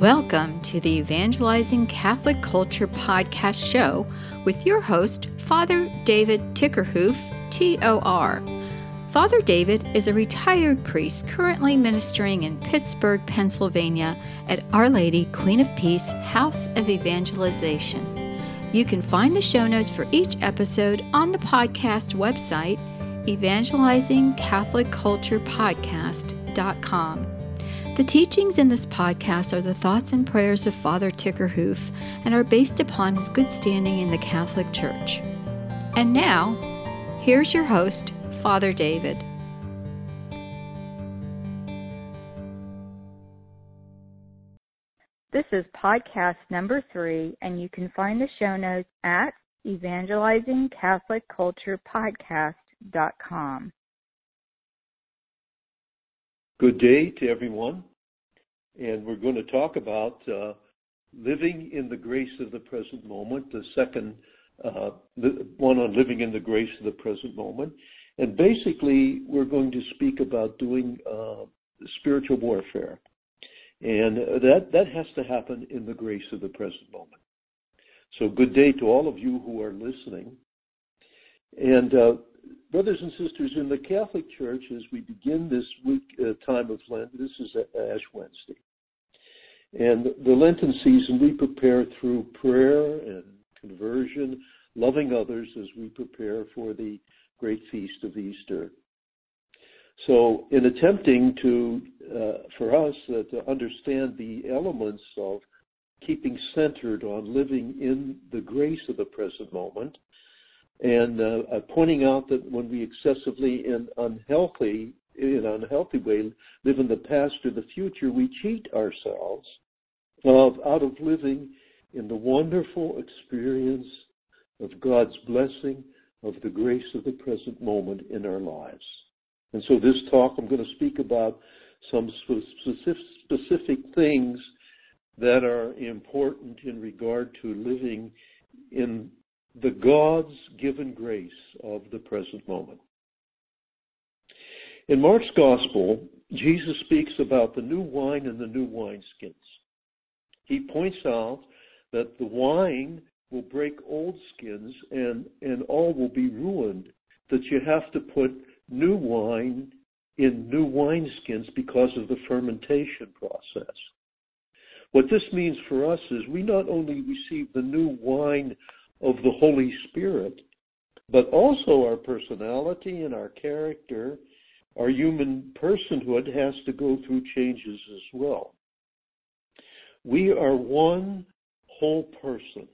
Welcome to the Evangelizing Catholic Culture podcast show with your host, Father David Tickerhoof, TOR. Father David is a retired priest currently ministering in Pittsburgh, Pennsylvania at Our Lady Queen of Peace House of Evangelization. You can find the show notes for each episode on the podcast website, evangelizingcatholicculturepodcast.com. The teachings in this podcast are the thoughts and prayers of Father Tickerhoof and are based upon his good standing in the Catholic Church. And now, here's your host, Father David. This is podcast number three, and you can find the show notes at evangelizingcatholicculturepodcast.com. Good day to everyone. And we're going to talk about uh, living in the grace of the present moment, the second uh, one on living in the grace of the present moment. And basically, we're going to speak about doing uh, spiritual warfare. And that, that has to happen in the grace of the present moment. So, good day to all of you who are listening. And uh, brothers and sisters, in the Catholic Church, as we begin this week uh, time of Lent, this is Ash Wednesday. And the Lenten season, we prepare through prayer and conversion, loving others as we prepare for the great feast of Easter. So, in attempting to, uh, for us, uh, to understand the elements of keeping centered on living in the grace of the present moment, and uh, uh, pointing out that when we excessively and unhealthy, in an unhealthy way, live in the past or the future, we cheat ourselves of out of living in the wonderful experience of God's blessing of the grace of the present moment in our lives. And so this talk I'm going to speak about some specific, specific things that are important in regard to living in the God's given grace of the present moment. In Mark's Gospel, Jesus speaks about the new wine and the new wineskins. He points out that the wine will break old skins and, and all will be ruined, that you have to put new wine in new wineskins because of the fermentation process. What this means for us is we not only receive the new wine of the Holy Spirit, but also our personality and our character, our human personhood has to go through changes as well. We are one whole person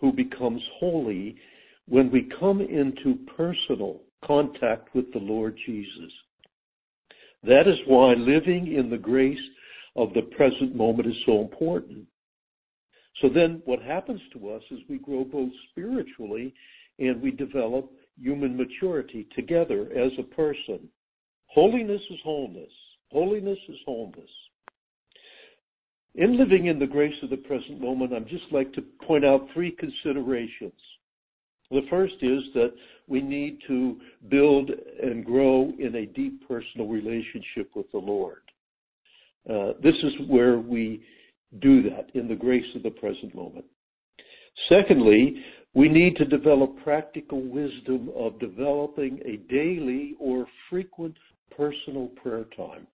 who becomes holy when we come into personal contact with the Lord Jesus. That is why living in the grace of the present moment is so important. So then what happens to us is we grow both spiritually and we develop human maturity together as a person. Holiness is wholeness. Holiness is wholeness. In living in the grace of the present moment, I'd just like to point out three considerations. The first is that we need to build and grow in a deep personal relationship with the Lord. Uh, this is where we do that in the grace of the present moment. Secondly, we need to develop practical wisdom of developing a daily or frequent personal prayer time.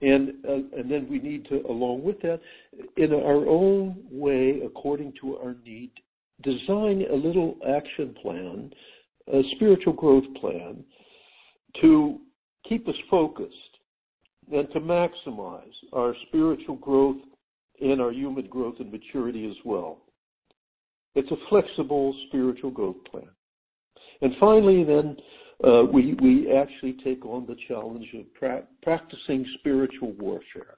And, uh, and then we need to, along with that, in our own way, according to our need, design a little action plan, a spiritual growth plan to keep us focused and to maximize our spiritual growth and our human growth and maturity as well. It's a flexible spiritual growth plan. And finally, then, uh, we, we actually take on the challenge of pra- practicing spiritual warfare.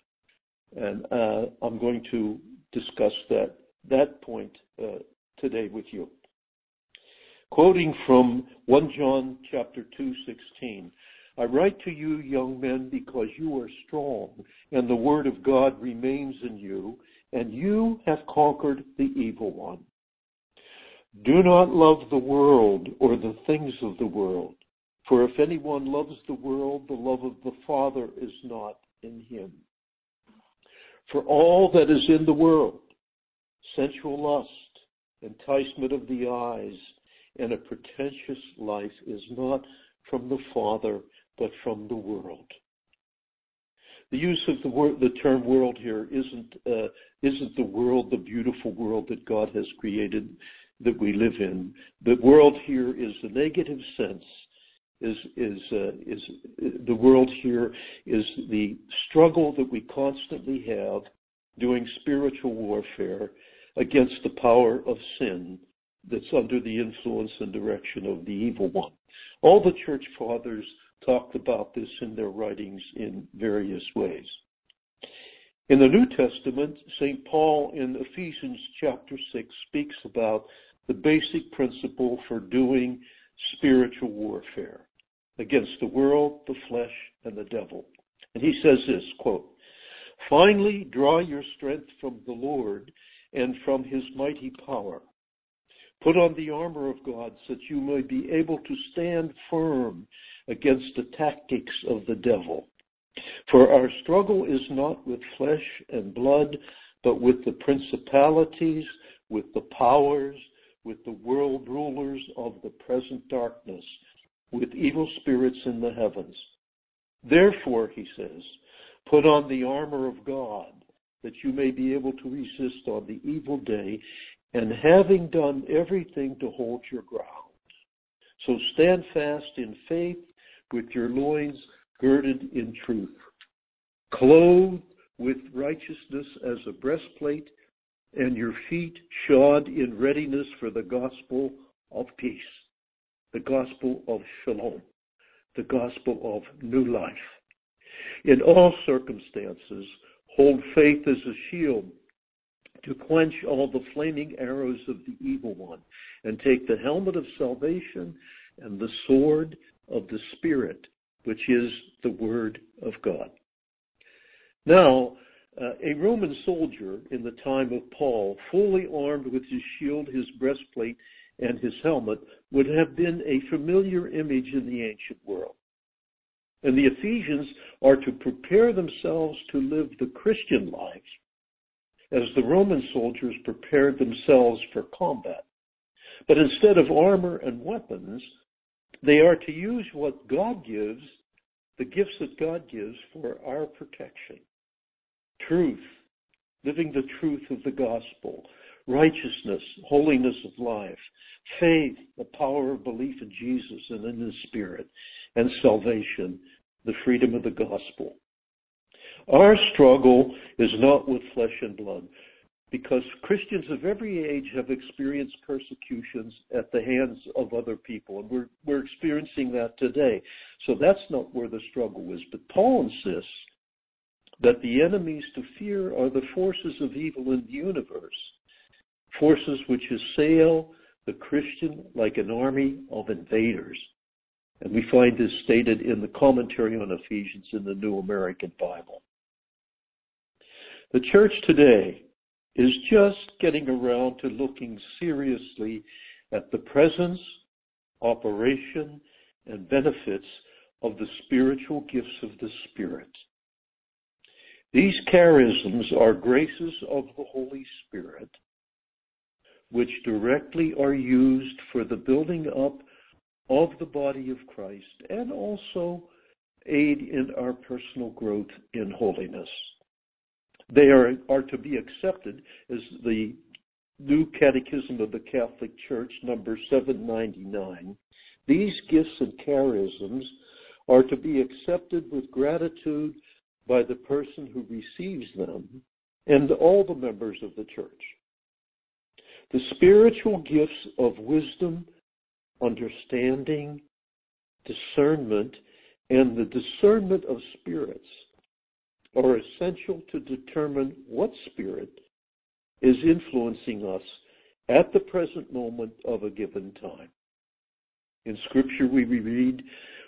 And uh, I'm going to discuss that, that point uh, today with you. Quoting from 1 John chapter 2, 16. I write to you, young men, because you are strong, and the word of God remains in you, and you have conquered the evil one. Do not love the world or the things of the world. For if anyone loves the world, the love of the Father is not in him. For all that is in the world, sensual lust, enticement of the eyes, and a pretentious life is not from the Father, but from the world. The use of the word, the term "world" here isn't uh, isn't the world, the beautiful world that God has created that we live in. The world here is the negative sense. Is is uh, is the world here is the struggle that we constantly have doing spiritual warfare against the power of sin that's under the influence and direction of the evil one. All the church fathers talked about this in their writings in various ways. In the New Testament, St. Paul in Ephesians chapter 6 speaks about the basic principle for doing spiritual warfare against the world, the flesh, and the devil. And he says this, quote, Finally, draw your strength from the Lord and from his mighty power. Put on the armor of God so that you may be able to stand firm against the tactics of the devil. For our struggle is not with flesh and blood, but with the principalities, with the powers, with the world rulers of the present darkness, with evil spirits in the heavens. Therefore, he says, put on the armor of God, that you may be able to resist on the evil day, and having done everything to hold your ground. So stand fast in faith with your loins girded in truth, clothed with righteousness as a breastplate, and your feet shod in readiness for the gospel of peace, the gospel of shalom, the gospel of new life. In all circumstances, hold faith as a shield to quench all the flaming arrows of the evil one, and take the helmet of salvation and the sword of the Spirit, which is the Word of God. Now, uh, a Roman soldier in the time of Paul, fully armed with his shield, his breastplate, and his helmet, would have been a familiar image in the ancient world. And the Ephesians are to prepare themselves to live the Christian life as the Roman soldiers prepared themselves for combat. But instead of armor and weapons, they are to use what God gives, the gifts that God gives for our protection. Truth, living the truth of the gospel, righteousness, holiness of life, faith, the power of belief in Jesus and in His Spirit, and salvation, the freedom of the gospel. Our struggle is not with flesh and blood, because Christians of every age have experienced persecutions at the hands of other people, and we're, we're experiencing that today. So that's not where the struggle is. But Paul insists that the enemies to fear are the forces of evil in the universe, forces which assail the Christian like an army of invaders. And we find this stated in the commentary on Ephesians in the New American Bible. The church today is just getting around to looking seriously at the presence, operation, and benefits of the spiritual gifts of the Spirit. These charisms are graces of the Holy Spirit, which directly are used for the building up of the body of Christ and also aid in our personal growth in holiness. They are, are to be accepted as the New Catechism of the Catholic Church, number 799. These gifts and charisms are to be accepted with gratitude by the person who receives them and all the members of the church. The spiritual gifts of wisdom, understanding, discernment, and the discernment of spirits are essential to determine what spirit is influencing us at the present moment of a given time. In Scripture, we read,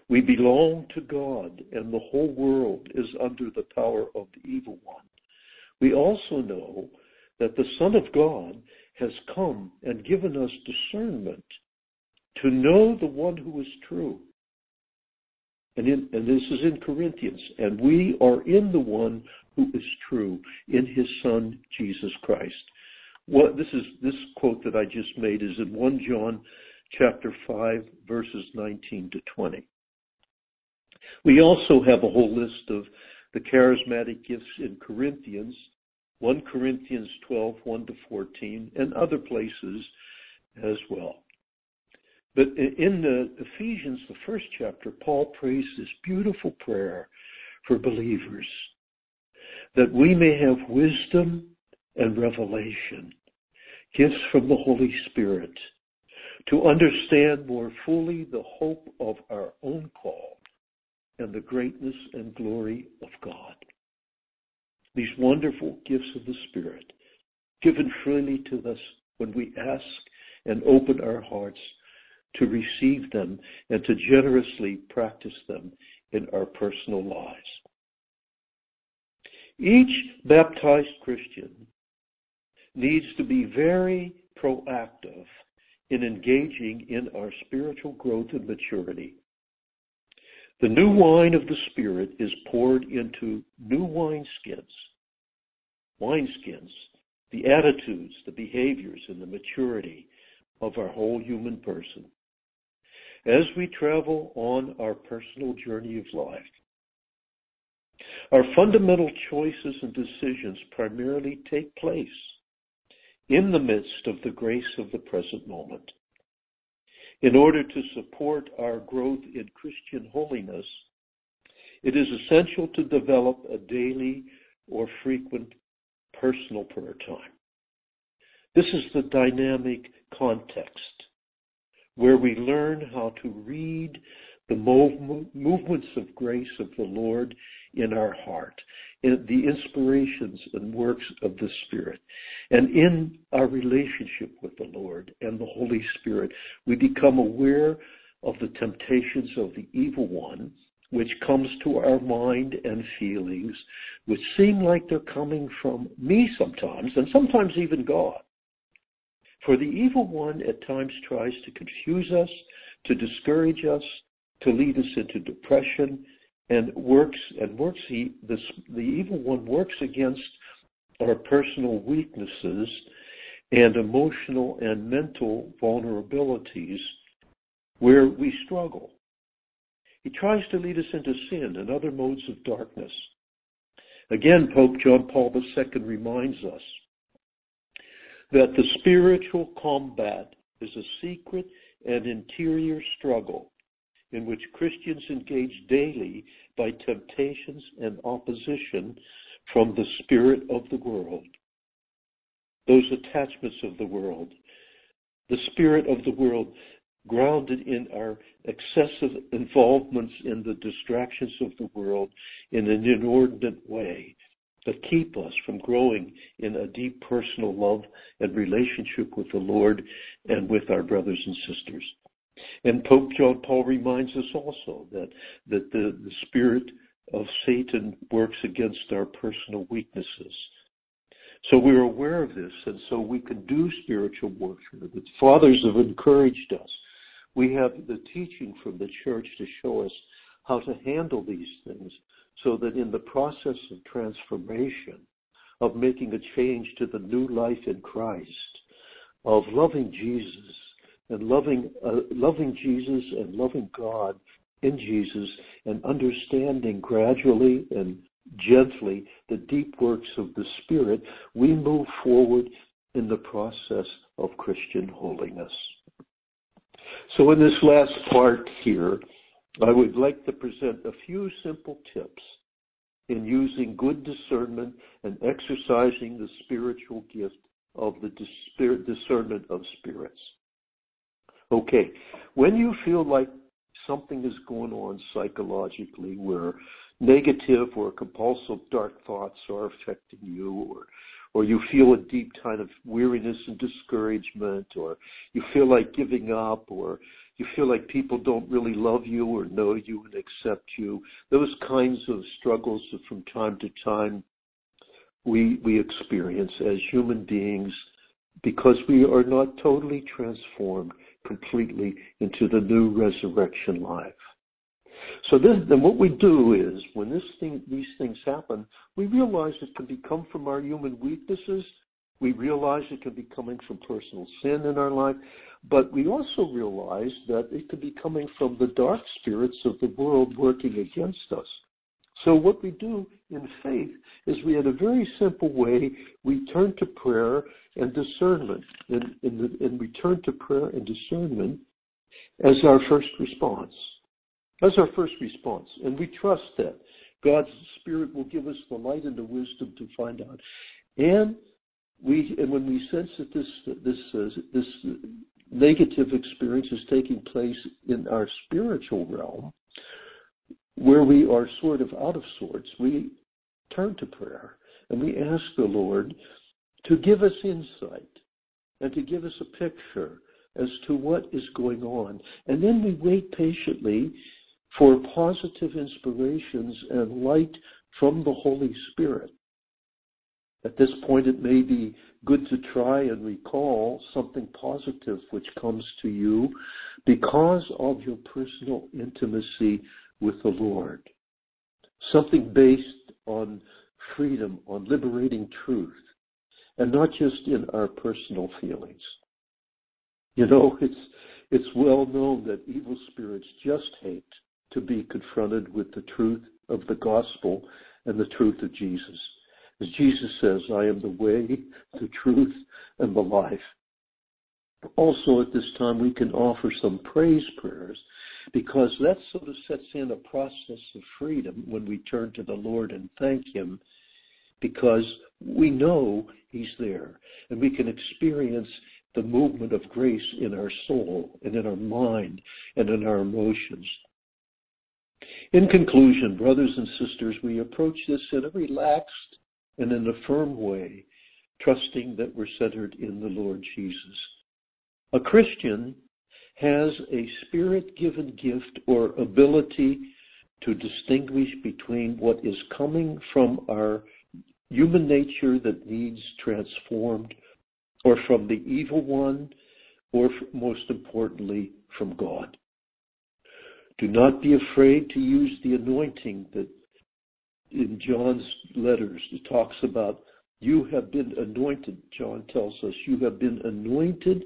We belong to God, and the whole world is under the power of the evil one. We also know that the Son of God has come and given us discernment to know the one who is true. And, in, and this is in Corinthians. And we are in the one who is true, in his Son, Jesus Christ. What, this is this quote that I just made is in 1 John chapter 5, verses 19 to 20. We also have a whole list of the charismatic gifts in Corinthians, 1 Corinthians 12, 1 to 14, and other places as well. But in the Ephesians, the first chapter, Paul prays this beautiful prayer for believers that we may have wisdom and revelation, gifts from the Holy Spirit, to understand more fully the hope of our own call and the greatness and glory of God. These wonderful gifts of the Spirit, given freely to us when we ask and open our hearts to receive them and to generously practice them in our personal lives. Each baptized Christian needs to be very proactive in engaging in our spiritual growth and maturity. The new wine of the Spirit is poured into new wineskins. Wineskins, the attitudes, the behaviors, and the maturity of our whole human person. As we travel on our personal journey of life, our fundamental choices and decisions primarily take place in the midst of the grace of the present moment. In order to support our growth in Christian holiness, it is essential to develop a daily or frequent personal prayer time. This is the dynamic context where we learn how to read the movements of grace of the Lord in our heart, in the inspirations and works of the Spirit. And in our relationship with the Lord and the Holy Spirit, we become aware of the temptations of the evil one, which comes to our mind and feelings, which seem like they're coming from me sometimes, and sometimes even God. For the evil one at times tries to confuse us, to discourage us, to lead us into depression, and works and works he this the evil one works against our personal weaknesses and emotional and mental vulnerabilities where we struggle. He tries to lead us into sin and other modes of darkness. Again, Pope John Paul II reminds us that the spiritual combat is a secret and interior struggle in which Christians engage daily by temptations and opposition from the spirit of the world, those attachments of the world, the spirit of the world grounded in our excessive involvements in the distractions of the world in an inordinate way that keep us from growing in a deep personal love and relationship with the Lord and with our brothers and sisters. And Pope John Paul reminds us also that, that the, the spirit of Satan works against our personal weaknesses. So we're aware of this, and so we can do spiritual warfare. The fathers have encouraged us. We have the teaching from the church to show us how to handle these things so that in the process of transformation, of making a change to the new life in Christ, of loving Jesus and loving uh, loving Jesus and loving God in Jesus and understanding gradually and gently the deep works of the Spirit, we move forward in the process of Christian holiness. So in this last part here, I would like to present a few simple tips in using good discernment and exercising the spiritual gift of the discernment of spirits. Okay, when you feel like something is going on psychologically where negative or compulsive dark thoughts are affecting you or or you feel a deep kind of weariness and discouragement or you feel like giving up or you feel like people don't really love you or know you and accept you. Those kinds of struggles from time to time we we experience as human beings because we are not totally transformed completely into the new resurrection life. So then, what we do is when this thing, these things happen, we realize it can be come from our human weaknesses. We realize it can be coming from personal sin in our life, but we also realize that it could be coming from the dark spirits of the world working against us. So what we do in faith is we, in a very simple way, we turn to prayer and discernment, and, and, and we turn to prayer and discernment as our first response. That's our first response, and we trust that God's Spirit will give us the light and the wisdom to find out. And we, and when we sense that this this uh, this negative experience is taking place in our spiritual realm, where we are sort of out of sorts, we turn to prayer and we ask the Lord to give us insight and to give us a picture as to what is going on. And then we wait patiently for positive inspirations and light from the Holy Spirit. At this point, it may be good to try and recall something positive which comes to you because of your personal intimacy with the Lord. Something based on freedom, on liberating truth, and not just in our personal feelings. You know, it's it's well known that evil spirits just hate to be confronted with the truth of the gospel and the truth of Jesus. As Jesus says, I am the way, the truth, and the life. Also, at this time, we can offer some praise prayers because that sort of sets in a process of freedom when we turn to the Lord and thank Him because we know He's there and we can experience the movement of grace in our soul and in our mind and in our emotions. In conclusion, brothers and sisters, we approach this in a relaxed and in a firm way, trusting that we're centered in the Lord Jesus. A Christian has a spirit given gift or ability to distinguish between what is coming from our human nature that needs transformed, or from the evil one, or most importantly, from God. Do not be afraid to use the anointing that in John's letters it talks about you have been anointed, John tells us, you have been anointed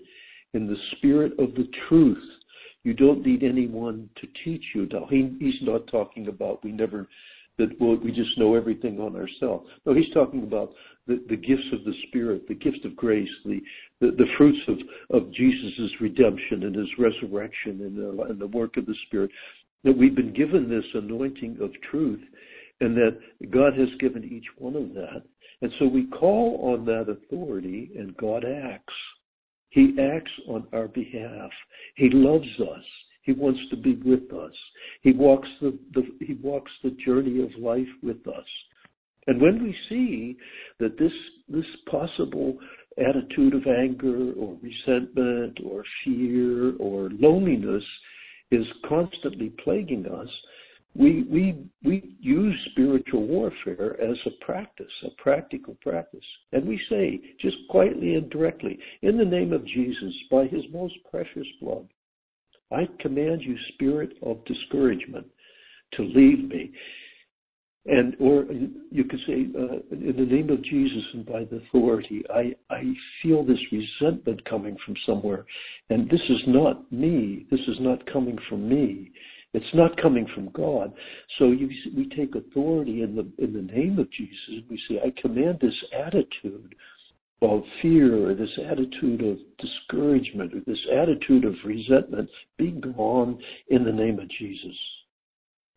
in the spirit of the truth. You don't need anyone to teach you. Now, he, he's not talking about we never that well, we just know everything on ourselves. No, he's talking about the, the gifts of the Spirit, the gift of grace, the, the, the fruits of, of Jesus' redemption and his resurrection and the, and the work of the Spirit. That we've been given this anointing of truth and that God has given each one of that. And so we call on that authority and God acts. He acts on our behalf. He loves us. He wants to be with us. He walks the, the, he walks the journey of life with us. And when we see that this this possible attitude of anger or resentment or fear or loneliness is constantly plaguing us, we we we use spiritual warfare as a practice, a practical practice. And we say, just quietly and directly, in the name of Jesus, by his most precious blood, I command you, spirit of discouragement, to leave me. And, or you could say, uh, in the name of Jesus and by the authority, I, I feel this resentment coming from somewhere. And this is not me. This is not coming from me. It's not coming from God. So you, we take authority in the, in the name of Jesus. We say, I command this attitude of fear or this attitude of discouragement or this attitude of resentment be gone in the name of Jesus.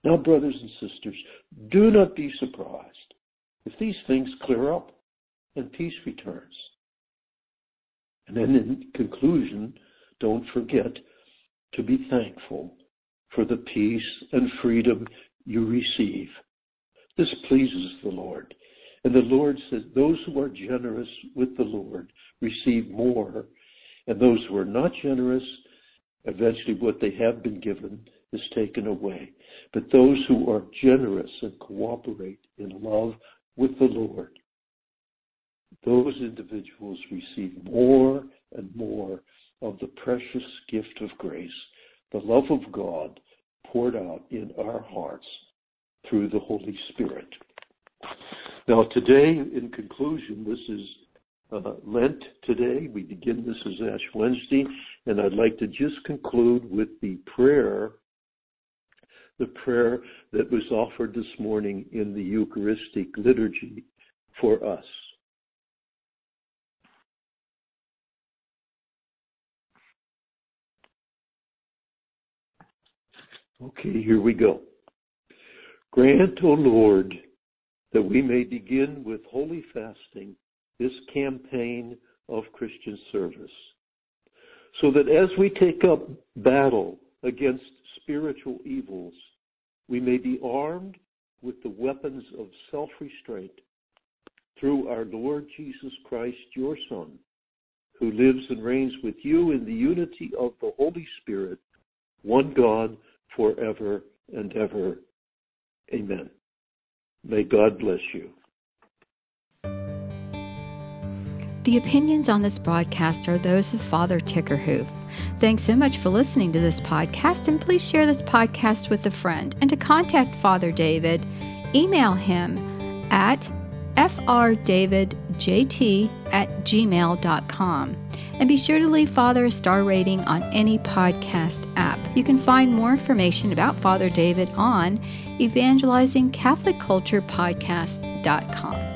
Now, brothers and sisters, do not be surprised if these things clear up and peace returns. And then in conclusion, don't forget to be thankful for the peace and freedom you receive. This pleases the Lord. And the Lord says, Those who are generous with the Lord receive more, and those who are not generous, eventually what they have been given is taken away. But those who are generous and cooperate in love with the Lord, those individuals receive more and more of the precious gift of grace, the love of God poured out in our hearts through the Holy Spirit. Now, today, in conclusion, this is uh, Lent today. We begin this as Ash Wednesday, and I'd like to just conclude with the prayer, the prayer that was offered this morning in the Eucharistic liturgy for us. Okay, here we go. Grant, O Lord, that we may begin with holy fasting this campaign of Christian service, so that as we take up battle against spiritual evils, we may be armed with the weapons of self restraint through our Lord Jesus Christ, your Son, who lives and reigns with you in the unity of the Holy Spirit, one God, forever and ever. Amen. May God bless you. The opinions on this broadcast are those of Father Tickerhoof. Thanks so much for listening to this podcast, and please share this podcast with a friend. And to contact Father David, email him at frdavidjt at gmail.com. And be sure to leave Father a star rating on any podcast app. You can find more information about Father David on evangelizingcatholicculturepodcast.com.